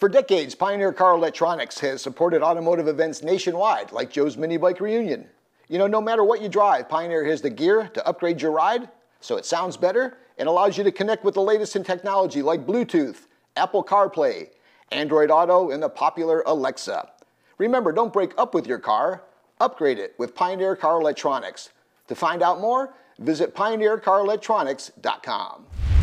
For decades, Pioneer Car Electronics has supported automotive events nationwide, like Joe's Mini Bike Reunion. You know, no matter what you drive, Pioneer has the gear to upgrade your ride so it sounds better and allows you to connect with the latest in technology like Bluetooth, Apple CarPlay, Android Auto, and the popular Alexa. Remember, don't break up with your car, upgrade it with Pioneer Car Electronics. To find out more, visit pioneercarelectronics.com.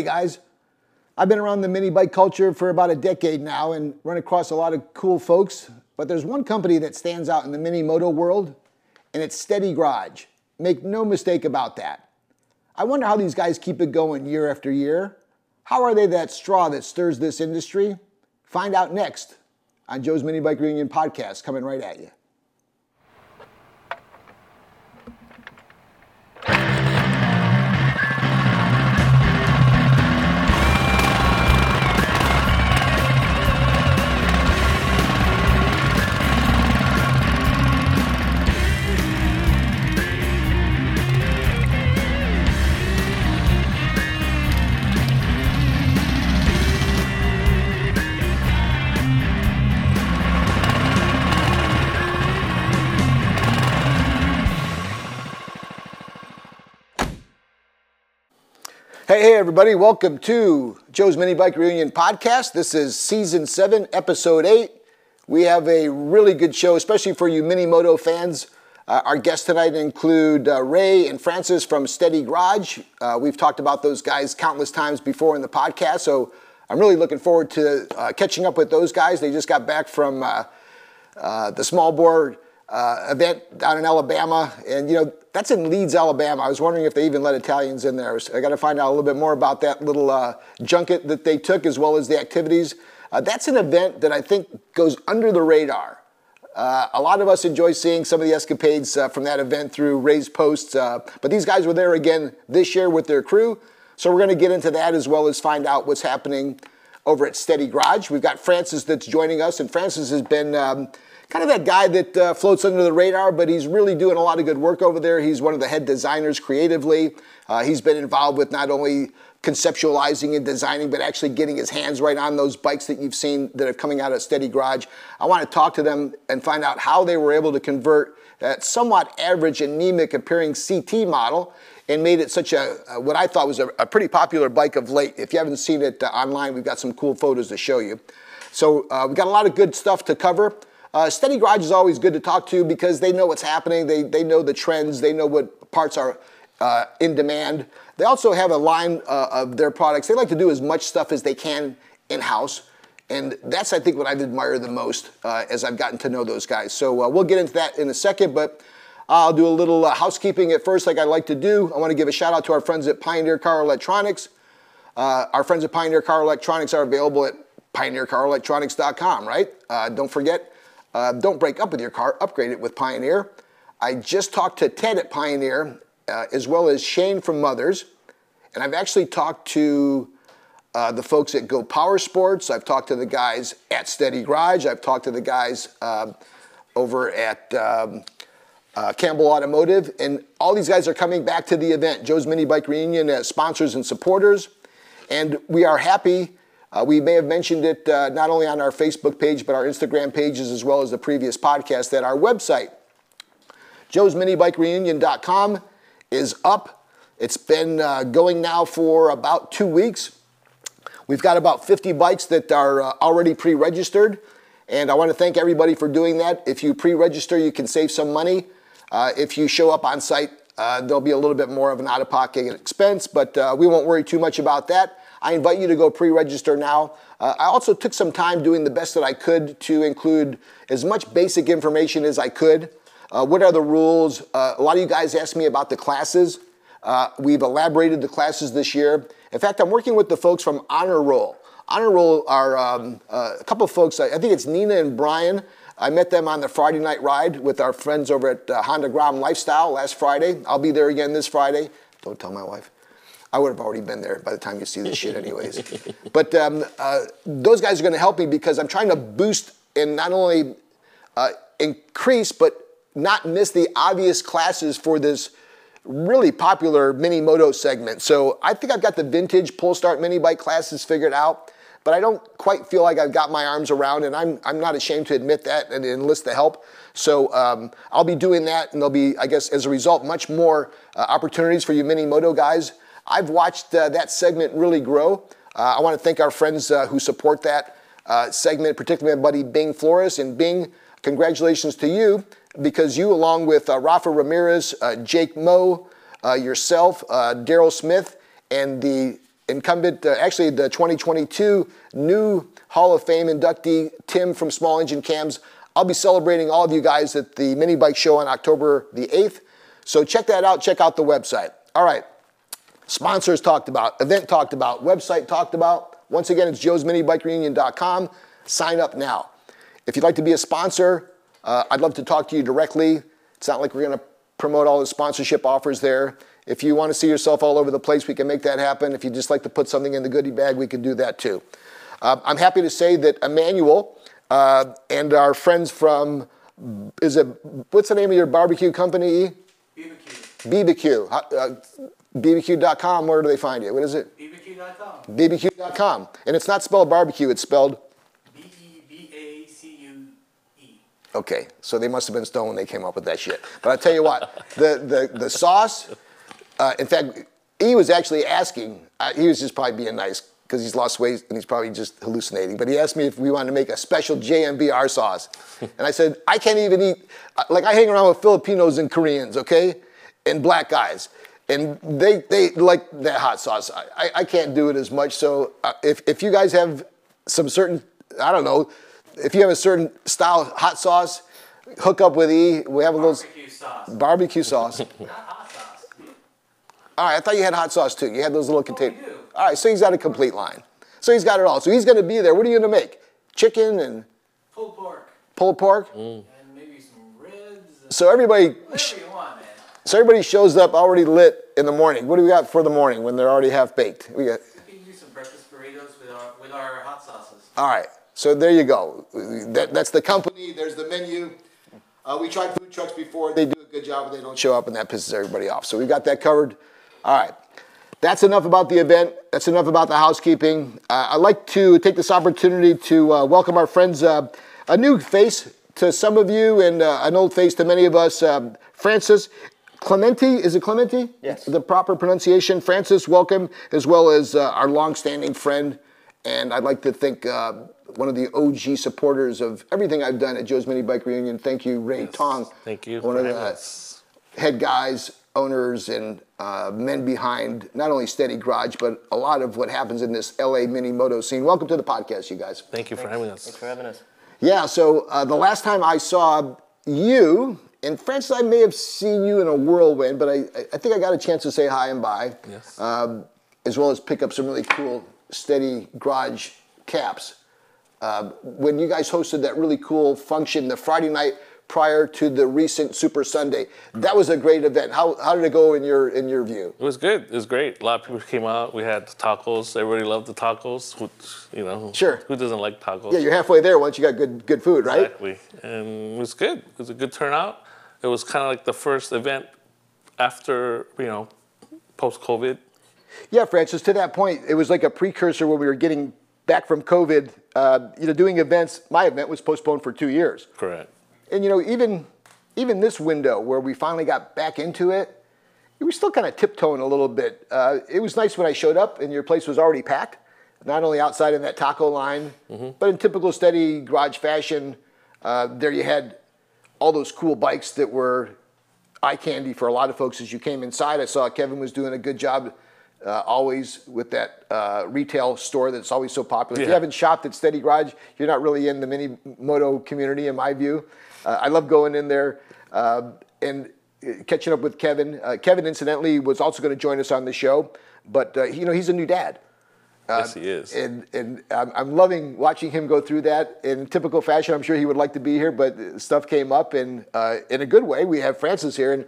Hey guys, I've been around the mini bike culture for about a decade now and run across a lot of cool folks, but there's one company that stands out in the mini moto world, and it's Steady Garage. Make no mistake about that. I wonder how these guys keep it going year after year. How are they that straw that stirs this industry? Find out next on Joe's Mini Bike Reunion podcast, coming right at you. Hey, everybody, welcome to Joe's Mini Bike Reunion podcast. This is season seven, episode eight. We have a really good show, especially for you mini moto fans. Uh, our guests tonight include uh, Ray and Francis from Steady Garage. Uh, we've talked about those guys countless times before in the podcast, so I'm really looking forward to uh, catching up with those guys. They just got back from uh, uh, the small bore uh, event down in Alabama, and you know that's in Leeds, Alabama. I was wondering if they even let Italians in there. I got to find out a little bit more about that little uh, junket that they took, as well as the activities. Uh, that's an event that I think goes under the radar. Uh, a lot of us enjoy seeing some of the escapades uh, from that event through Ray's posts, uh, but these guys were there again this year with their crew. So we're going to get into that as well as find out what's happening over at Steady Garage. We've got Francis that's joining us, and Francis has been. Um, kind of that guy that uh, floats under the radar, but he's really doing a lot of good work over there. He's one of the head designers creatively. Uh, he's been involved with not only conceptualizing and designing, but actually getting his hands right on those bikes that you've seen that are coming out of Steady Garage. I want to talk to them and find out how they were able to convert that somewhat average, anemic appearing CT model and made it such a, what I thought was a, a, pretty popular bike of late. If you haven't seen it uh, online, we've got some cool photos to show you. So uh, we've got a lot of good stuff to cover. Uh, Steady Garage is always good to talk to because they know what's happening. They, they know the trends. They know what parts are uh, in demand. They also have a line uh, of their products. They like to do as much stuff as they can in house. And that's, I think, what I've admired the most as I've gotten to know those guys. So we'll get into that in a second, but I'll do a little uh, housekeeping at first, like I like to do. I want to give a shout out to our friends at Pioneer Car Electronics. our friends at Pioneer Car Electronics are available at pioneercarelectronics.com, right? don't forget, uh, don't break up with your car, upgrade it with Pioneer. I just talked to Ted at Pioneer, uh, as well as Shane from Mothers, and I've actually talked to uh, the folks at Go Power Sports. I've talked to the guys at Steady Garage. I've talked to the guys um, over at um, uh, Campbell Automotive, and all these guys are coming back to the event, Joe's Mini Bike Reunion, as sponsors and supporters. And we are happy uh, we may have mentioned it uh, not only on our Facebook page, but our Instagram pages as well as the previous podcast that our website, joesminibikereunion.com is up. It's been uh, going now for about two weeks. We've got about 50 bikes that are uh, already pre-registered, and I want to thank everybody for doing that. If you pre-register, you can save some money. Uh, if you show up on site, uh, there'll be a little bit more of an out-of-pocket expense, but uh, we won't worry too much about that. I invite you to go pre-register now. Uh, I also took some time doing the best that I could to include as much basic information as I could. Uh, what are the rules? Uh, a lot of you guys asked me about the classes. Uh, we've elaborated the classes this year. In fact, I'm working with the folks from Honor Roll. Honor Roll are um, uh, a couple of folks, I think it's Nina and Brian. I met them on the Friday night ride with our friends over at uh, Honda Grom Lifestyle last Friday. I'll be there again this Friday. Don't tell my wife. I would have already been there by the time you see this shit, anyways. but um, uh, those guys are going to help me because I'm trying to boost and not only uh, increase, but not miss the obvious classes for this really popular mini moto segment. So I think I've got the vintage pull start mini bike classes figured out, but I don't quite feel like I've got my arms around, and I'm, I'm not ashamed to admit that and enlist the help. So um, I'll be doing that, and there'll be, I guess, as a result, much more uh, opportunities for you mini moto guys. I've watched uh, that segment really grow. Uh, I want to thank our friends uh, who support that uh, segment, particularly my buddy Bing Flores. And Bing, congratulations to you because you, along with uh, Rafa Ramirez, Jake Moe, yourself, Daryl Smith, and the incumbent, uh, actually the 2022 new Hall of Fame inductee, Tim from Small Engine Cams. I'll be celebrating all of you guys at the Mini Bike Show on October the 8th. So check that out. Check out the website. All right. Sponsors talked about, event talked about, website talked about. Once again, it's joesminibikereunion.com. Sign up now. If you'd like to be a sponsor, uh, I'd love to talk to you directly. It's not like we're going to promote all the sponsorship offers there. If you want to see yourself all over the place, we can make that happen. If you just like to put something in the goodie bag, we can do that too. Uh, I'm happy to say that Emmanuel uh, and our friends from, is it, what's the name of your barbecue company? BBQ. BBQ. Uh, BBQ.com, where do they find you? What is it? BBQ.com. BBQ.com. And it's not spelled barbecue, it's spelled B E B A C U E. Okay, so they must have been stoned when they came up with that shit. But I tell you what, the the the sauce. Uh, in fact, he was actually asking. Uh, he was just probably being nice because he's lost weight and he's probably just hallucinating. But he asked me if we wanted to make a special JMBR sauce, and I said I can't even eat. uh, Like I hang around with Filipinos and Koreans, okay, and black guys. And they, they like that hot sauce. I, I, can't do it as much. So uh, if, if you guys have some certain, I don't know, if you have a certain style hot sauce, hook up with E. We have a little sauce. barbecue sauce. Not hot sauce. All right, I thought you had hot sauce too. You had those little containers. do. All right, so he's got a complete line. So he's got it all. So he's going to be there. What are you going to make? Chicken and Pulled pork. pulled pork. And maybe some ribs. And So everybody, whatever you want, man. so everybody shows up already lit in the morning. What do we got for the morning when they're already half baked? We got. We can do some breakfast burritos with our, with our hot sauces. All right, so there you go. That, that's the company. There's the menu. Uh, we tried food trucks before. They do a good job, but they don't show up, and that pisses everybody off. So we've got that covered. All right. That's enough about the event. That's enough about the housekeeping. Uh, I'd like to take this opportunity to uh, welcome our friends, uh, a new face to some of you, and uh, an old face to many of us. Um, Francis Clementi, is it Clementi? Yes. The proper pronunciation. Francis, welcome, as well as uh, our longstanding friend. And I'd like to thank uh, one of the OG supporters of everything I've done at Joe's Mini Bike Reunion. Thank you, Ray Tong. Thank you One of the head guys, owners, and uh, men behind not only Steady Garage, but a lot of what happens in this LA mini moto scene. Welcome to the podcast, you guys. Thank you for having us. Thanks for having us. Yeah, so uh, the last time I saw you, and Francis, I may have seen you in a whirlwind, but I, I think I got a chance to say hi and bye. Yes. Um, as well as pick up some really cool steady garage caps. Uh, when you guys hosted that really cool function the Friday night prior to the recent Super Sunday, that was a great event. How, how did it go in your in your view? It was good. It was great. A lot of people came out. We had tacos. Everybody loved the tacos. Which, you know, Sure. Who doesn't like tacos? Yeah, you're halfway there once you got good good food, right? Exactly. And it was good. It was a good turnout. It was kind of like the first event after, you know, post COVID. Yeah, Francis. To that point, it was like a precursor when we were getting back from COVID. Uh, you know, doing events. My event was postponed for two years, Correct. And you know, even even this window where we finally got back into it, we were still kind of tiptoeing a little bit. Uh, it was nice when I showed up and your place was already packed, not only outside in that taco line, but in typical steady garage fashion. Uh, there you had all those cool bikes that were eye candy for a lot of folks as you came inside. I saw Kevin was doing a good job uh, always with that uh, retail store that's always so popular. If you haven't shopped at Steady Garage, you're not really in the mini moto community, in my view. Uh, I love going in there uh, and catching up with Kevin. Uh, Kevin, incidentally, was also going to join us on the show, but uh, you know he's a new dad. yes, he is. And and I'm, I'm loving watching him go through that in typical fashion. I'm sure he would like to be here, but stuff came up, and uh, in a good way. We have Francis here, and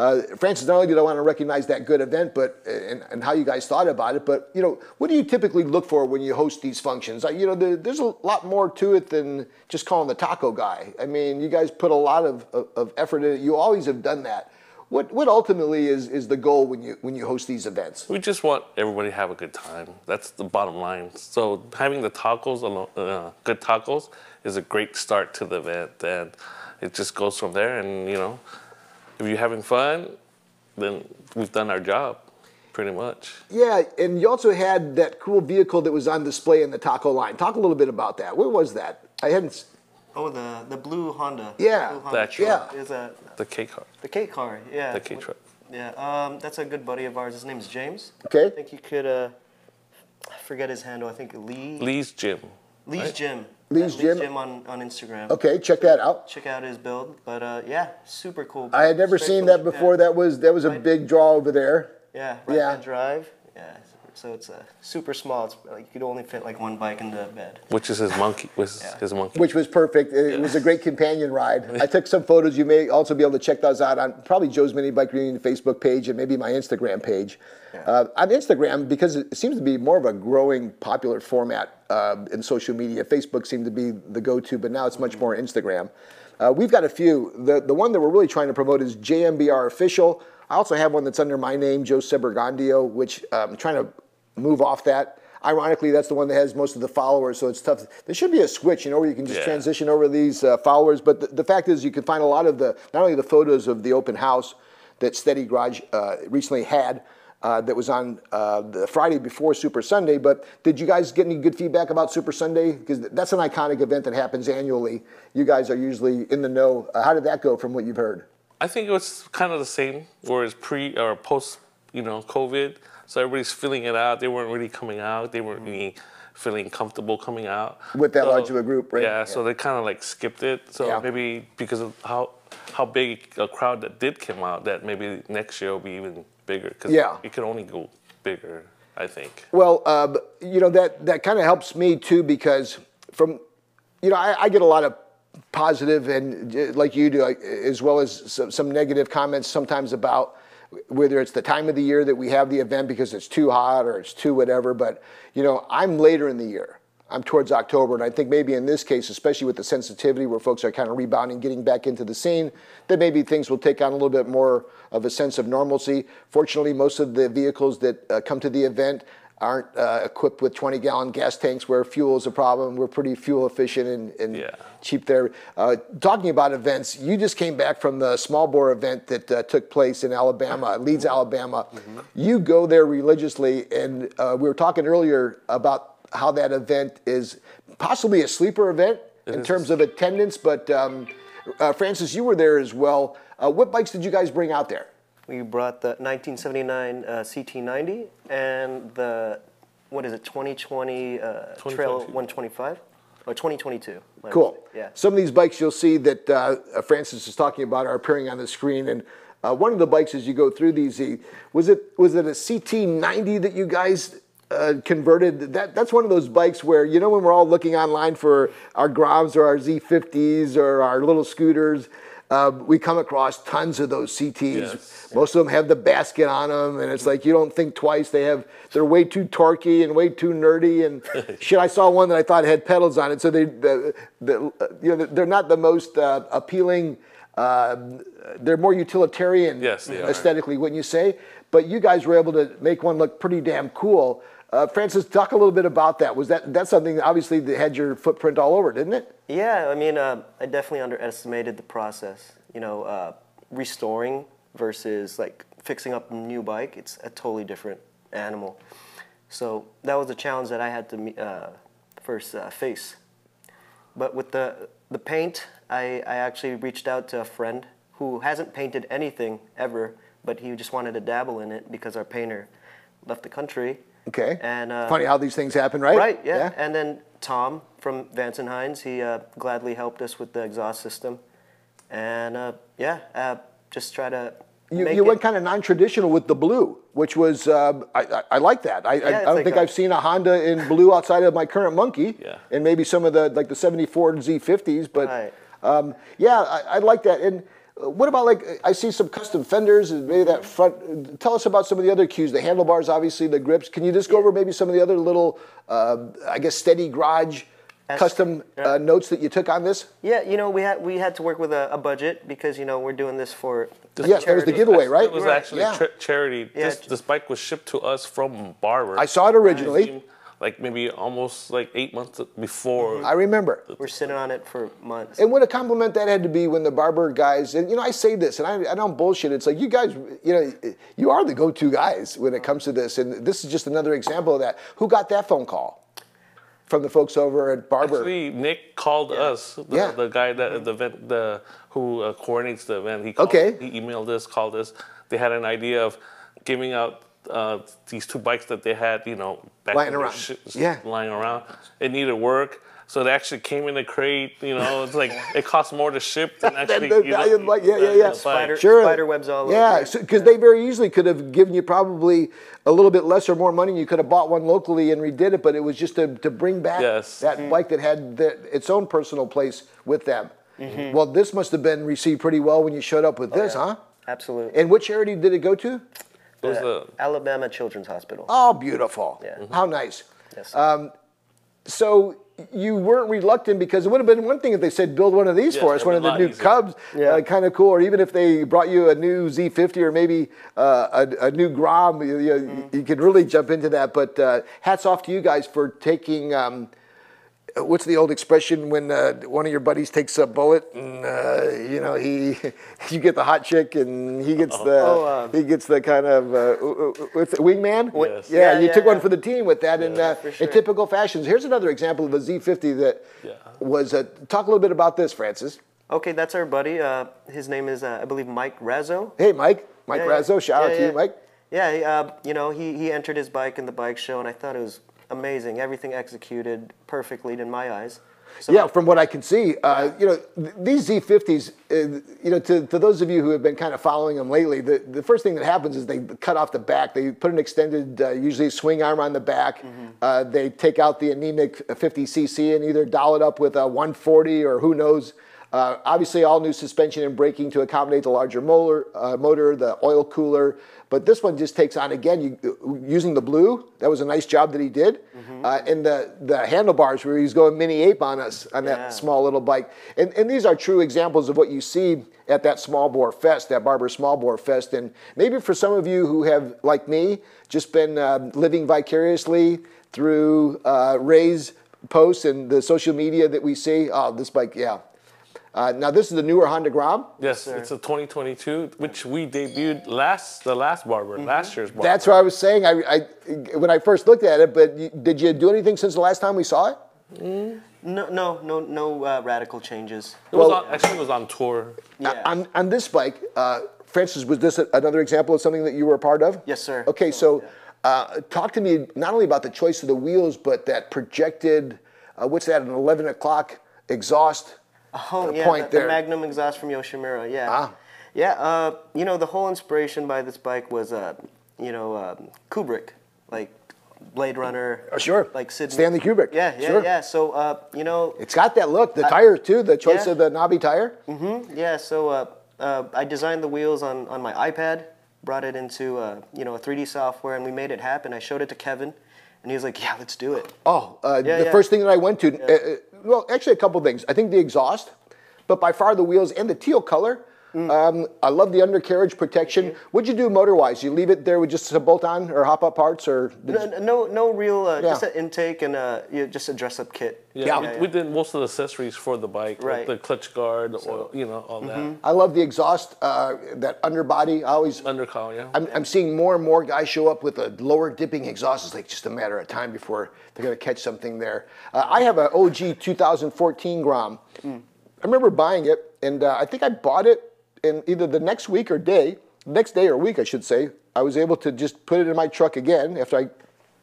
uh, Francis, not only did I want to recognize that good event, but and, and how you guys thought about it, but you know, what do you typically look for when you host these functions? You know, there, there's a lot more to it than just calling the taco guy. I mean, you guys put a lot of, of, of effort in it. You always have done that. What what ultimately is, is the goal when you when you host these events? We just want everybody to have a good time. That's the bottom line. So having the tacos, uh, good tacos, is a great start to the event, and it just goes from there. And you know, if you're having fun, then we've done our job, pretty much. Yeah, and you also had that cool vehicle that was on display in the taco line. Talk a little bit about that. Where was that? I hadn't. Oh, the the blue Honda. Yeah, blue Honda that truck yeah. is a The K car, the K car. Yeah, the K truck. Yeah, um, that's a good buddy of ours. His name's James. Okay. I think you could. Uh, I forget his handle. I think Lee. Lee's Jim. Lee's right? Gym. Lee's Yeah, Gym? on, on Instagram. Okay, check that out. Check out his build. But uh, yeah, super cool. I had never Straight seen that before. That was that was a Right. big draw over there. Yeah, Yeah. right hand drive. Yeah, so it's a super small. It's like you could only fit like one bike in the bed. Which is his monkey. Was Yeah. his monkey. Which was perfect. It was a great companion ride. I took some photos. You may also be able to check those out on probably Joe's Mini Bike Reunion Facebook page and maybe my Instagram page. Uh, on Instagram, because it seems to be more of a growing popular format uh, in social media. Facebook seemed to be the go-to, but now it's much more Instagram. Uh, we've got a few. The the one that we're really trying to promote is JMBR Official. I also have one that's under my name, Joe Sebergandio, which um, I'm trying to move off that. Ironically, that's the one that has most of the followers, so it's tough. There should be a switch, you know, where you can just Yeah. transition over these uh, followers. But the, the fact is, you can find a lot of the not only the photos of the open house that Steady Garage uh, recently had. Uh, that was on uh, the Friday before Super Sunday, but did you guys get any good feedback about Super Sunday? Because that's an iconic event that happens annually. You guys are usually in the know. Uh, how did that go from what you've heard? I think it was kind of the same, whereas pre or post, you know, COVID. So everybody's feeling it out. They weren't really coming out. They weren't really feeling comfortable coming out With that So- large of a group, right? Yeah, so they kind of like skipped it. So Yeah. maybe because of how how big a crowd that did come out, that maybe next year will be even bigger. Because Yeah. it can only go bigger, I think. Well, uh, you know that that kind of helps me too because from, you know, I, I get a lot of positive and uh, like you do, as well as some, some negative comments sometimes about whether it's the time of the year that we have the event because it's too hot or it's too whatever. But you know, I'm later in the year. I'm towards October, and I think maybe in this case, especially with the sensitivity where folks are kind of rebounding, getting back into the scene, that maybe things will take on a little bit more of a sense of normalcy. Fortunately, most of the vehicles that uh, come to the event aren't uh, equipped with 20 gallon gas tanks where fuel is a problem. We're pretty fuel efficient and, and Yeah. cheap there. Uh, talking about events, you just came back from the small bore event that uh, took place in Alabama, Leeds, Alabama. You go there religiously, and uh, we were talking earlier about how that event is possibly a sleeper event in is. terms of attendance. But um, uh, Francis, you were there as well. Uh, what bikes did you guys bring out there? We brought the 1979 uh, CT90 and the what is it 2020 uh, Trail 125 or 2022. Cool. mistake. Yeah. Some of these bikes you'll see that uh, Francis is talking about are appearing on the screen, and uh, one of the bikes as you go through these, was it was it a CT90 that you guys uh, converted? That that's one of those bikes where you know when we're all looking online for our Groms or our Z50s or our little scooters. Uh, we come across tons of those CTs. Yes. Most of them have the basket on them, and it's like you don't think twice. They have they're way too torquey and way too nerdy and shit. I saw one that I thought had pedals on it, so they the, the, you know they're not the most uh, appealing. Uh, they're more utilitarian Yes, aesthetically, wouldn't you say? But you guys were able to make one look pretty damn cool. Uh, Francis, talk a little bit about that. Was that that's something obviously that had your footprint all over, didn't it? Yeah, I mean, uh, I definitely underestimated the process. you know, uh, restoring versus like fixing up a new bike, it's a totally different animal. So that was a challenge that I had to uh, first uh, face. But with the the paint, I, I actually reached out to a friend who hasn't painted anything ever, but he just wanted to dabble in it because our painter left the country. Okay. And uh, Funny how these things happen, right? Right, yeah. And then Tom from Vance and Hines, he uh, gladly helped us with the exhaust system. And uh, yeah, uh, just try to. You, you went kind of non-traditional with the blue, which was um, I, I, I like that. I, I, I don't like think a- i I've seen a Honda in blue outside of my current Monkey, Yeah. and maybe some of the like the '74 Z50s. But Right. um, yeah, I, I like that. And what about like I see some custom fenders and maybe that front? Tell us about some of the other cues. The handlebars, obviously, the grips. Can you just go over maybe some of the other little, uh, I guess, steady garage Yes. custom Yeah. uh, notes that you took on this? Yeah, you know, we had we had to work with a, a budget because you know we're doing this for. Yes, that was the charity. giveaway, right? It was Right, actually yeah. tra- charity. Yeah. This, this bike was shipped to us from Barber. I saw it originally. Like maybe almost like eight months before. I remember. We're sitting on it for months. And what a compliment that had to be when the barber guys, and you know, I say this, and I, I don't bullshit. It's like you guys, you know, you are the go-to guys when it comes to this, and this is just another example of that. Who got that phone call from the folks over at Barber? Actually, Nick called us, the, Yeah. the guy that the event, the who uh, coordinates the event. He called, Okay. He emailed us, called us. They had an idea of giving out uh, these two bikes that they had, you know, back Lying in their around. shi- Yeah. lying around. It needed work. So they actually came in a crate, you know. It's like it costs more to ship than actually. the you know, value of the bike. Yeah, yeah, yeah. Spider- Sure. spider webs all over. yeah, over. because they very easily could have given you probably a little bit less or more money. You could have bought one locally and redid it, but it was just to, to bring back Yes. that Mm-hmm. bike that had the, its own personal place with them. Mm-hmm. Well, this must have been received pretty well when you showed up with this, Oh, yeah. huh? Absolutely. And what charity did it go to? It was Uh, a- Alabama Children's Hospital. Oh, beautiful. Yeah. How nice. Yes. Um, so you weren't reluctant because it would have been one thing if they said build one of these Yeah, for us, one of the new easier. Cubs, Yeah. uh, kind of cool. Or even if they brought you a new Z50 or maybe uh, a, a new Grom, you, you, Mm-hmm. you could really jump into that. But uh, hats off to you guys for taking. Um, What's the old expression when uh, one of your buddies takes a bullet and uh, you know he you get the hot chick and he gets the Oh, uh, he gets the kind of uh, what's it, wingman? Yes. Yeah, Yeah, you yeah, took one yeah. for the team with that in, uh, for sure. in typical fashions. Here's another example of a Z50 that Yeah. was. Uh, talk a little bit about this, Francis. Okay, that's our buddy. Uh, his name is, uh, I believe, Mike Razzo. Hey, Mike. Mike Yeah, yeah. Razzo. Shout out Yeah, to you, yeah. Mike. Yeah, he, uh, you know, he, he entered his bike in the bike show, and I thought it was amazing. Everything executed perfectly in my eyes. So, Yeah, from what I can see, uh, you know, th- these Z50s, uh, you know, to, to those of you who have been kind of following them lately, the, the first thing that happens is they cut off the back. They put an extended, uh, usually swing arm on the back. Mm-hmm. Uh, they take out the anemic 50cc and either doll it up with a 140 or who knows. Uh, obviously, all new suspension and braking to accommodate the larger motor, uh, motor, the oil cooler. But this one just takes on again you, using the blue. That was a nice job that he did. Uh, and the the handlebars where he's going mini ape on us on that small little bike. And and these are true examples of what you see at that small bore fest, that Barber Small Bore Fest. And maybe for some of you who have, like me, just been um, living vicariously through uh, Ray's posts and the social media that we see. Oh, this bike, yeah. Uh, now this is the newer Honda Grom. Yes, it's a 2022, which we debuted last the last barber, last year's barber. That's what I was saying. I, I when I first looked at it, but you, did you do anything since the last time we saw it? No, no, no, no uh, radical changes. it was well- on, actually it was on tour. Yeah. On, on this bike, uh, Francis, was this a, another example of something that you were a part of? Yes, sir. Okay, so uh, talk to me not only about the choice of the wheels, but that projected, uh, what's that, an 11 o'clock exhaust Oh, yeah, point the, the. Magnum exhaust from Yoshimura. Yeah. Ah. Yeah. Uh, you know, the whole inspiration by this bike was, uh, you know, um, Kubrick, like Blade Runner. Oh, sure. Like Sid. Stanley Kubrick. Yeah, yeah, Sure. yeah. So, uh, you know, It's got that look, the tire too, the choice yeah. of the knobby tire. yeah. So, uh, uh, I designed the wheels on on my iPad, brought it into, uh, you know, a 3D software, and we made it happen. I showed it to Kevin, and he was like, "Yeah, let's do it." Oh, uh, Yeah, the yeah. first thing that I went to, well, actually a couple things. I think the exhaust, but by far the wheels and the teal color Um, I love the undercarriage protection. What'd you do motor-wise? You leave it there with just a bolt-on or hop-up parts, or did you- No, no, no real, uh, just an intake and uh, you know, just a dress-up kit. Yeah, Yeah. we, we did most of the accessories for the bike, Right. like the clutch guard, or you know, all that I love the exhaust, uh, that underbody. I always undercowl. Yeah, I'm, I'm seeing more and more guys show up with a lower dipping exhaust. It's like just a matter of time before they're going to catch something there. Uh, I have an OG 2014 Grom. I remember buying it, and uh, I think I bought it in either the next week or day, next day or week, I should say. I was able to just put it in my truck again after I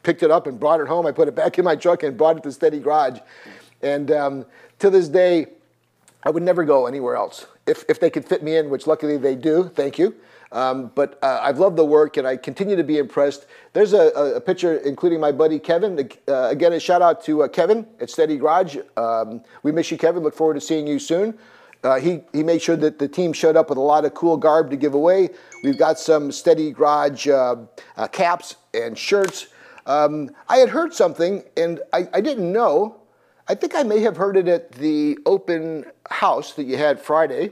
picked it up and brought it home. I put it back in my truck and brought it to Steady Garage. And um, to this day, I would never go anywhere else. If, if they could fit me in, which luckily they do, thank you. Um, but uh, I've loved the work and I continue to be impressed. There's a, a, picture including my buddy Kevin. Uh, again, a shout out to uh, Kevin at Steady Garage. Um, we miss you, Kevin. Look forward to seeing you soon. Uh, he, he made sure that the team showed up with a lot of cool garb to give away. We've got some Steady Garage uh, uh, caps and shirts. Um, I had heard something and I, I didn't know. I think I may have heard it at the open house that you had Friday.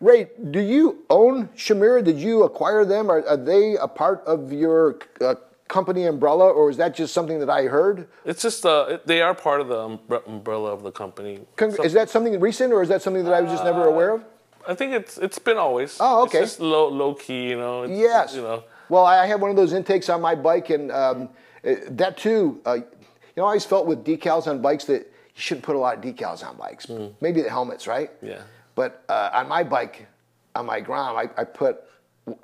Ray, do you own Shamira? Did you acquire them? Are, are they a part of your uh, company umbrella, or is that just something that I heard? it's just uh, they are part of the umbre- umbrella of the company. So- is that something recent, or is that something that I was just never aware of? I think it's it's been always. Oh, okay. It's just low low key, you know. It's, Yes. You know. Well, I had one of those intakes on my bike, and um, uh, that too. Uh, you know, I always felt with decals on bikes that you shouldn't put a lot of decals on bikes. Maybe the helmets, right? Yeah. But uh, on my bike, on my Grom, I, I put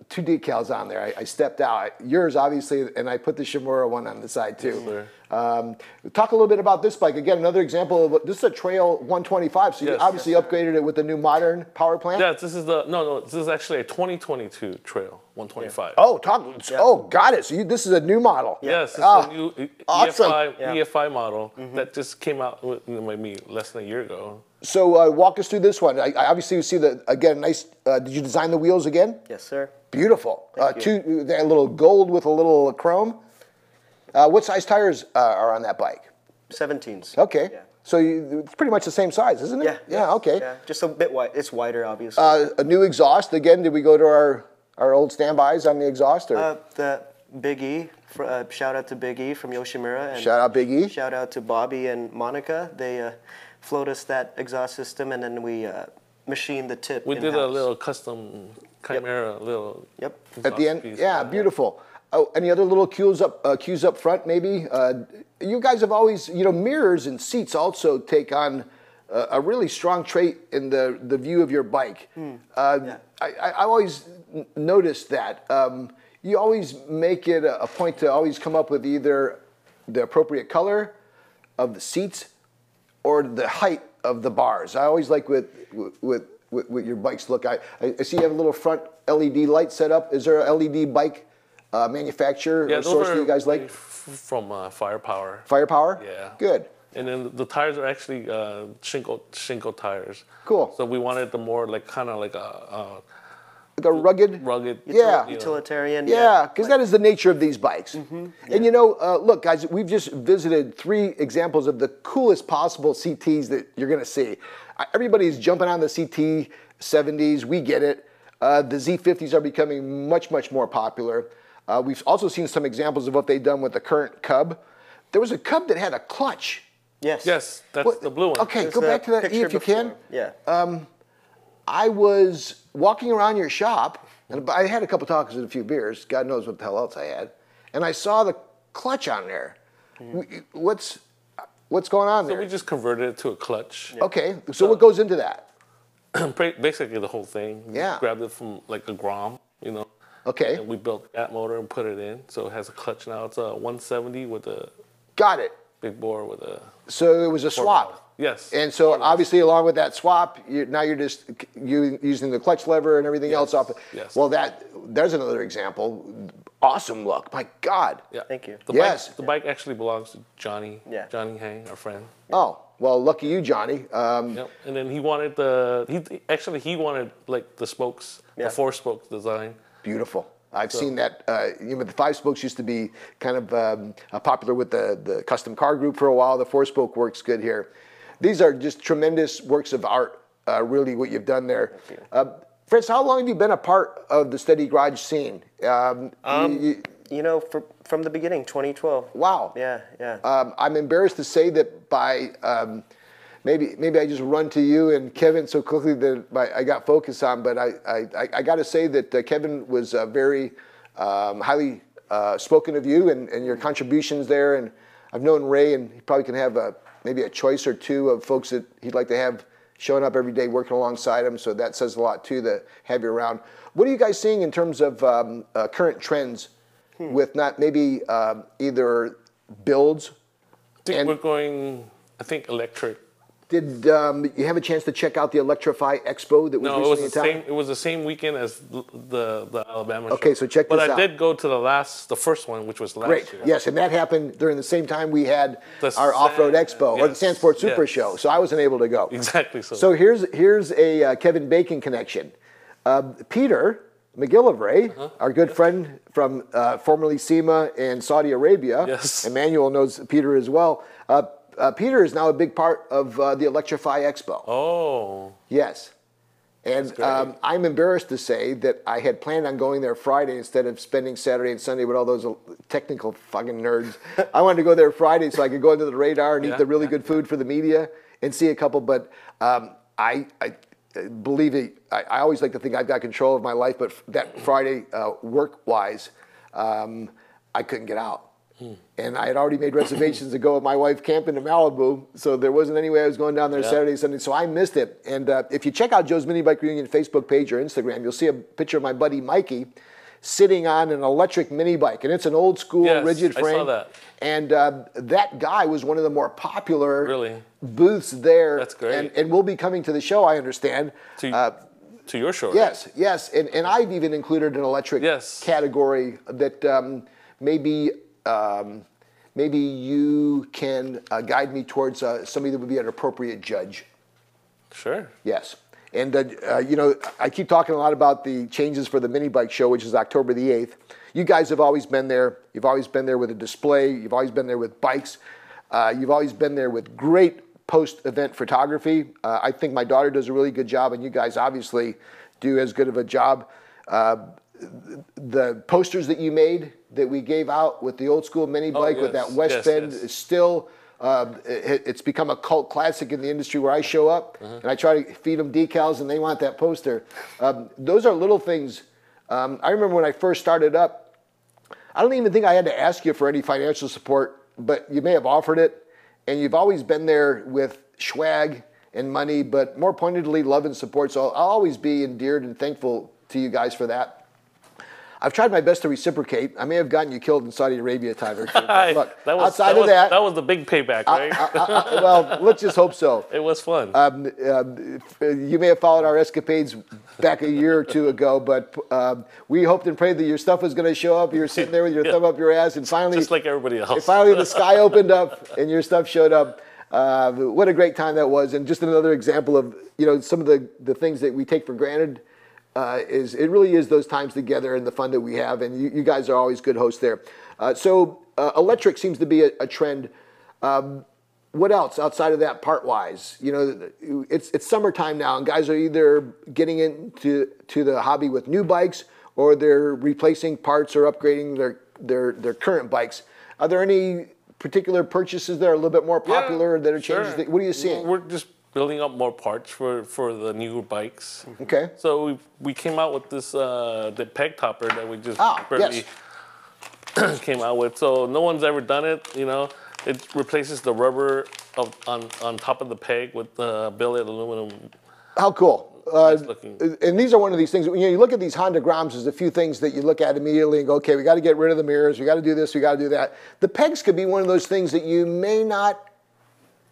two decals on there. I, I stepped out. Yours, obviously, and I put the Shimura one on the side too. sir. Um, talk a little bit about this bike. Again, another example of this is a Trail 125. So you Yes. obviously upgraded it with the new modern power plant. Yeah, this is the no no. This is actually a 2022 Trail 125. Oh, talk. Oh, got it. So you, this is a new model. Yes, it's Ah, a new awesome. EFI, Yeah. EFI model that just came out with, you know, maybe less than a year ago. So uh, walk us through this one. I, I obviously you see the again nice. Uh, did you design the wheels again? Yes, sir. Beautiful. Uh, two, they're a little gold with a little chrome. Uh, what size tires uh, are on that bike? 17s. Okay. Yeah. So you, it's pretty much the same size, isn't it? Yeah. Yeah. Okay. Yeah, just a bit wide. It's wider, obviously. Uh, a new exhaust. Again, did we go to our our old standbys on the exhaust? Or Uh, the Big E, fr- uh, shout out to Big E from Yoshimura. And shout out Big E. Shout out to Bobby and Monica. They uh, flowed us that exhaust system, and then we uh, machined the tip. We did a little custom Chimera little. Yep. At the end, exhaust piece. yeah, beautiful. Oh, any other little cues up, uh, cues up front, maybe? Uh, you guys have always, you know, mirrors and seats also take on uh, a really strong trait in the, the view of your bike. Uh, Yeah. I, I I always n- noticed that. Um, you always make it a, a point to always come up with either the appropriate color of the seats or the height of the bars. I always like with with with, with your bikes look. I, I see you have a little front LED light set up. Is there a LED bike uh, manufacturer Yeah, or source that you guys like? f- from uh, Firepower. Firepower. Yeah. Good. And then the tires are actually uh, Shinko Shinko tires. Cool. So we wanted the more like kind of like a, a Like a rugged. rugged. Yeah. you know. Utilitarian. Yeah, because that is the nature of these bikes. And you know, uh, look, guys, we've just visited three examples of the coolest possible CTs that you're going to see. Uh, Everybody's jumping on the CT 70s. We get it. Uh, the Z50s are becoming much, much more popular. Uh, we've also seen some examples of what they've done with the current Cub. There was a Cub that had a clutch. Yes. Yes, that's What- the blue one. Okay, There's go back to that E picture if you can. before. Yeah. Um, I was walking around your shop, and I had a couple tacos and a few beers. God knows what the hell else I had, and I saw the clutch on there. Hmm. W- What's what's going on there? So we just converted it to a clutch. Okay, so what goes into that? Basically the whole thing. We Yeah. Grabbed it from like a Grom, you know. Okay, And we built that motor and put it in. So it has a clutch now. It's a 170 with a got it. big bore with a. So it was a swap. Yes. And so obviously, along with that swap, you, now you're just you using the clutch lever and everything else off. yes. Well, that there's another example. Awesome look. My God. Yeah. Thank you. The Yes. Bike, the bike actually belongs to Johnny. Yeah. Johnny Hang, our friend. Oh well, lucky you, Johnny. Um, Yep. And then he wanted the he actually he wanted like the spokes, Yeah. the four spokes design. Beautiful. I've seen that. Uh, you know, the five spokes used to be kind of um, uh, popular with the, the custom car group for a while. The four spoke works good here. These are just tremendous works of art. Uh, really, what you've done there. Uh, Fritz, how long have you been a part of the Steady Garage scene? Um, Um, you- You know, for, from the beginning, 2012. wow. Yeah, yeah. Um, I'm embarrassed to say that by um, maybe maybe I just run to you and Kevin so quickly that I got focused on, but I I, I got to say that uh, Kevin was uh, very um, highly uh, spoken of you and, and your contributions there, and I've known Ray, and he probably can have a, maybe a choice or two of folks that he'd like to have showing up every day working alongside him. So that says a lot too to have you around. What are you guys seeing in terms of um, uh, current trends with not maybe um, either builds? I think And- we're going. I think electric. Did um, you have a chance to check out the Electrify Expo that was No, it was recently the in town? same. It was the same weekend as the the Alabama. Show. Okay, so check But this I out. did go to the last, the first one, which was last Great. year. Yes, and that happened during the same time we had The our off-road Sand- expo or the yes, Sandsport Super yes. Show. So I wasn't able to go. Exactly. So. So here's here's a uh, Kevin Bacon connection. Uh, Peter McGillivray, Uh-huh. our good friend from uh, formerly SEMA in Saudi Arabia. Yes. Emmanuel knows Peter as well. Uh, uh, Peter is now a big part of uh, the Electrify Expo. oh, Yes. And um, I'm embarrassed to say that I had planned on going there Friday instead of spending Saturday and Sunday with all those technical fucking nerds. I wanted to go there Friday so I could go into the radar and eat the really yeah. good food for the media and see a couple. But um, I, I uh, believe it. I, I always like to think I've got control of my life, but f- that Friday, uh, work-wise, um, I couldn't get out. Hmm. And I had already made reservations to go with my wife camping to Malibu, so there wasn't any way I was going down there Yeah. Saturday, Sunday. So I missed it. And uh, if you check out Joe's Mini Bike Reunion Facebook page or Instagram, you'll see a picture of my buddy Mikey sitting on an electric mini bike, and it's an old school Yes, rigid I frame. saw that. And uh, that guy was one of the more popular Really? booths there. That's great. And, and will be coming to the show, I understand. to Uh, to your show. Yes, yes, and, and I've even included an electric Yes. category that um, maybe um, maybe you can uh, guide me towards uh, somebody that would be an appropriate judge. Sure. Yes, and uh, uh, you know I keep talking a lot about the changes for the mini bike show, which is October the eighth. You guys have always been there. You've always been there with a display. You've always been there with bikes. Uh, you've always been there with great post-event photography. Uh, I think my daughter does a really good job, and you guys obviously do as good of a job. The posters that you made that we gave out with the old school mini bike with yes, that West yes, Bend yes. is still uh, it, it's become a cult classic in the industry where I show up and I try to feed them decals and they want that poster. Um, those are little things. Um, I remember when I first started up, I don't even think I had to ask you for any financial support, but you may have offered it, and you've always been there with swag and money, but more pointedly, love and support. So I'll always be endeared and thankful to you guys for that. I've tried my best to reciprocate. I may have gotten you killed in Saudi Arabia a time or two. Look, that was, outside that of was, that, that was the big payback, right? I- I- well, let's just hope so. it was fun. Um, um, you may have followed our escapades back a year or two ago, but um, we hoped and prayed that your stuff was going to show up. You were sitting there with your Yeah. thumb up your ass, and finally, Just like everybody else. finally the sky opened up and your stuff showed up. Uh, what a great time that was, and just another example of you know some of the the things that we take for granted. Uh, is it really is those times together and the fun that we have, and you, you guys are always good hosts there. Uh, so uh, electric seems to be a, a trend. Um, what else outside of that part wise you know it's it's summertime now and guys are either getting into to the hobby with new bikes or they're replacing parts or upgrading their their their current bikes are there any particular purchases that are a little bit more Yeah, popular that are sure. changes that, what are you seeing We're just building up more parts for, for the newer bikes. okay So we, we came out with this uh, the peg topper that we just Ah, barely yes. came out with. So no one's ever done it. You know, it replaces the rubber of, on on top of the peg with the billet aluminum. How cool. Uh, Nice looking. and these are one of these things, you know, you look at these Honda Groms, there's a few things that you look at immediately and go, okay, we got to get rid of the mirrors, we got to do this, we got to do that. The pegs could be one of those things that you may not,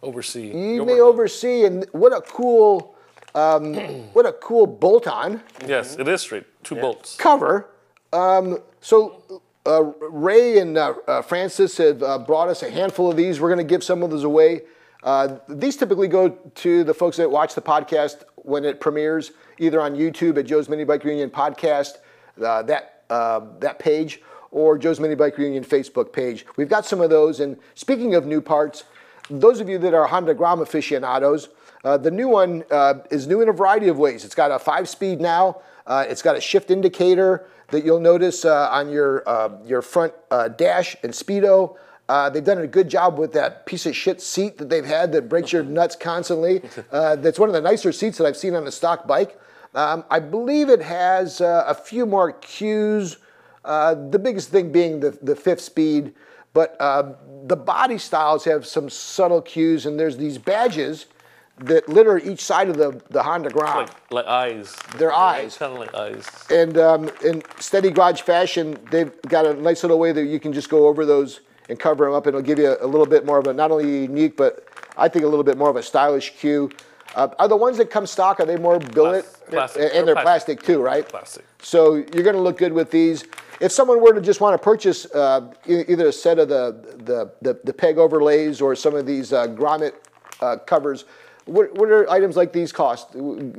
Oversee. you You're may working- oversee, and what a cool, um, what a cool bolt-on Yes, it is straight. Two bolts. cover. Um, so uh, Ray and uh, uh, Francis have uh, brought us a handful of these. We're going to give some of those away. Uh, these typically go to the folks that watch the podcast when it premieres, either on YouTube at Joe's Mini Bike Reunion podcast, uh, that uh, that page, or Joe's Mini Bike Reunion Facebook page. We've got some of those. And speaking of new parts, those of you that are Honda Grom aficionados, Uh, the new one uh, is new in a variety of ways. It's got a five speed now, uh, it's got a shift indicator that you'll notice uh, on your, uh, your front uh, dash and speedo. Uh, they've done a good job with that piece of shit seat that they've had that breaks your nuts constantly. Uh, that's one of the nicer seats that I've seen on a stock bike. Um, I believe it has uh, a few more cues. Uh, the biggest thing being the, the fifth speed, but uh, the body styles have some subtle cues, and there's these badges that litter each side of the, the Honda Grom. Like, like eyes. They're eyes. Kind of like eyes. And um, in steady garage fashion, they've got a nice little way that you can just go over those and cover them up, and it'll give you a, a little bit more of a not only unique, but I think a little bit more of a stylish cue. Uh, are the ones that come stock? Are they more billet? Plastic. And, They're and they're plastic. plastic too, right? Plastic. So you're going to look good with these. If someone were to just want to purchase uh, either a set of the, the, the, the peg overlays or some of these uh, grommet uh, covers, what, what are items like these cost,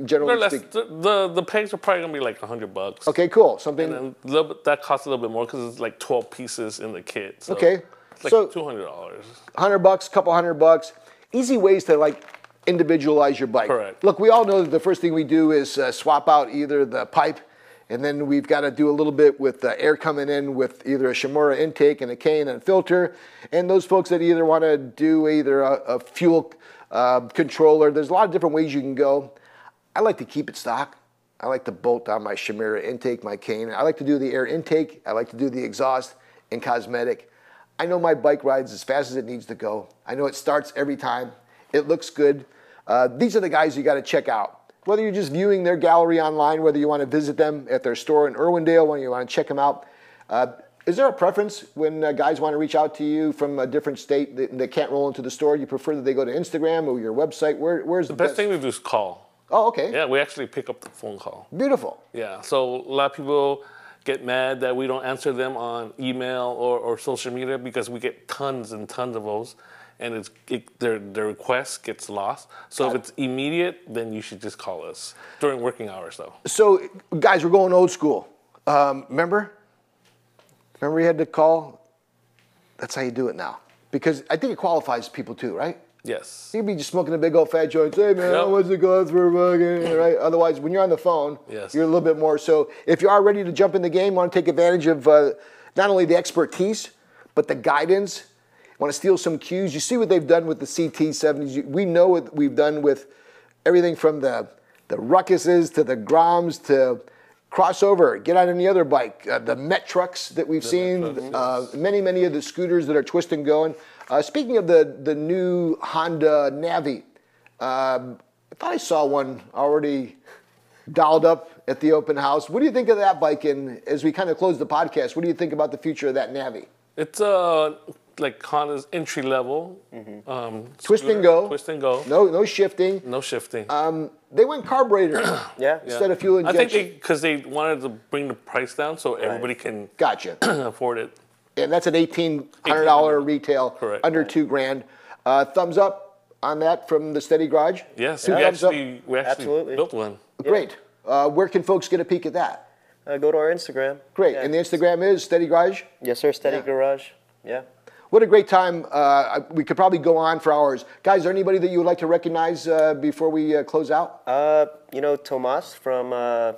generally less, speaking? the, the the pegs are probably gonna be like hundred bucks. Okay, cool. Something. And bit, that costs a little bit more because it's like twelve pieces in the kit. So Okay, It's like so- two hundred dollars. hundred bucks, couple hundred bucks. Easy ways to like individualize your bike. Correct. Look, we all know that the first thing we do is uh, swap out either the pipe, and then we've got to do a little bit with uh, air coming in with either a Shimura intake and a K&N and a filter. And those folks that either want to do either a, a fuel uh, controller, there's a lot of different ways you can go. I like to keep it stock. I like to bolt on my Shimura intake, my K&N. I like to do the air intake. I like to do the exhaust and cosmetic. I know my bike rides as fast as it needs to go. I know it starts every time. It looks good. Uh, these are the guys you got to check out. Whether you're just viewing their gallery online, whether you want to visit them at their store in Irwindale, when you want to check them out. Uh, is there a preference when uh, guys want to reach out to you from a different state that, that can't roll into the store? You prefer that they go to Instagram or your website? Where, where's the, The best thing to do is call. Oh, okay. Yeah, we actually pick up the phone call. Beautiful. Yeah, so a lot of people get mad that we don't answer them on email or, or social media because we get tons and tons of those, and it's it, their their request gets lost. So if it's immediate, then you should just call us during working hours, though. So, guys, we're going old school. Um, remember? Remember you had to call? That's how you do it now. Because I think it qualifies people too, right? Yes. You'd be just smoking a big old fat joint. Hey man, Yep. what's it cost for fucking right? Otherwise, when you're on the phone, Yes. you're a little bit more. So if you are ready to jump in the game, want to take advantage of uh, not only the expertise but the guidance, want to steal some cues. You see what they've done with the CT70s. We know what we've done with everything from the the ruckuses to the Groms to crossover. Get on any other bike. Uh, the Met trucks that we've seen. Uh, many many of the scooters that are twist and going. Uh, speaking of the the new Honda Navi, um, I thought I saw one already dialed up at the open house. What do you think of that bike? And as we kind of close the podcast, what do you think about the future of that Navi? It's uh like Honda's entry level. Um, Twist and go. Twist and go. No no shifting. No shifting. Um, they went carburetor Yeah. instead of fuel I think they because they wanted to bring the price down so everybody can Gotcha. afford it. and that's an eighteen hundred dollar retail, Correct. under two grand. Uh, thumbs up on that from the Steady Garage. Yes, Two we thumbs up. actually we actually Absolutely. built one. Great. Uh, where can folks get a peek at that? Uh, go to our Instagram. Great. Yeah. And the Instagram is Steady Garage. yes, sir. Steady Yeah. Garage. Yeah. What a great time. Uh, we could probably go on for hours. Guys, is there anybody that you would like to recognize uh, before we uh, close out? Uh, you know, Tomas from, uh,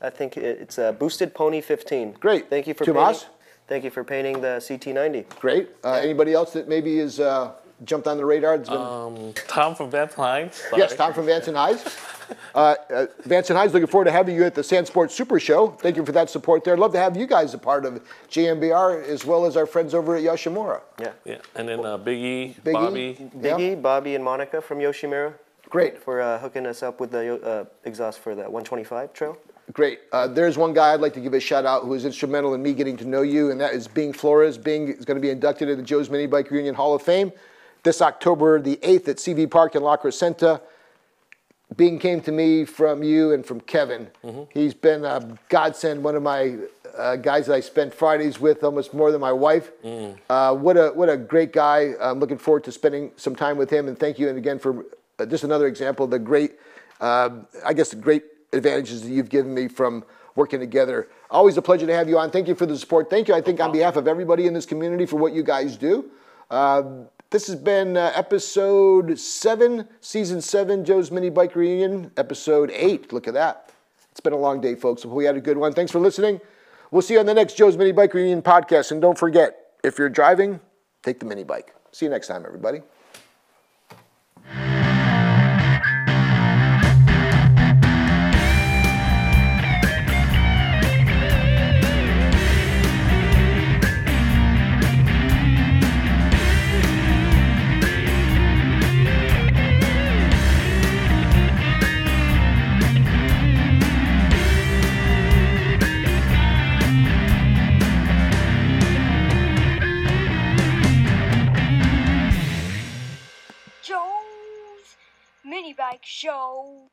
I think it's uh, Boosted Pony 15. Great. Thank you for Tomas? painting. Thank you for painting the CT90. Great. Uh, Anybody else that maybe is uh, jumped on the radar? that's been- Um, Tom from Van Hines. yes, Tom from Vance and Hines. Uh, uh, Vance and Hines, looking forward to having you at the Sand Sports Super Show. Thank you for that support there. I'd love to have you guys a part of JMBR as well as our friends over at Yoshimura. Yeah. Yeah, and then uh, Biggie, Biggie. Bobby. Yeah. Biggie, Bobby, and Monica from Yoshimura Great. for uh, hooking us up with the uh, exhaust for the 125 trail. Great. Uh, there's one guy I'd like to give a shout out who was instrumental in me getting to know you, and that is Bing Flores. Bing is going to be inducted into the Joe's Mini Bike Union Hall of Fame this October the 8th at CV Park in La Crescenta. Bing came to me from you and from Kevin. He's been a godsend, one of my uh, guys that I spend Fridays with almost more than my wife. Uh, what, a, what a great guy. I'm looking forward to spending some time with him, and thank you and again for uh, just another example of the great, um I guess, the great advantages that you've given me from working together. Always a pleasure to have you on. Thank you for the support. Thank you, I think, on behalf of everybody in this community for what you guys do. Uh, This has been uh, episode seven, season seven, Joe's Mini Bike Reunion, episode eight. Look at that. It's been a long day, folks. We had a good one. Thanks for listening. We'll see you on the next Joe's Mini Bike Reunion podcast. And don't forget, if you're driving, take the mini bike. See you next time, everybody. Bike Show.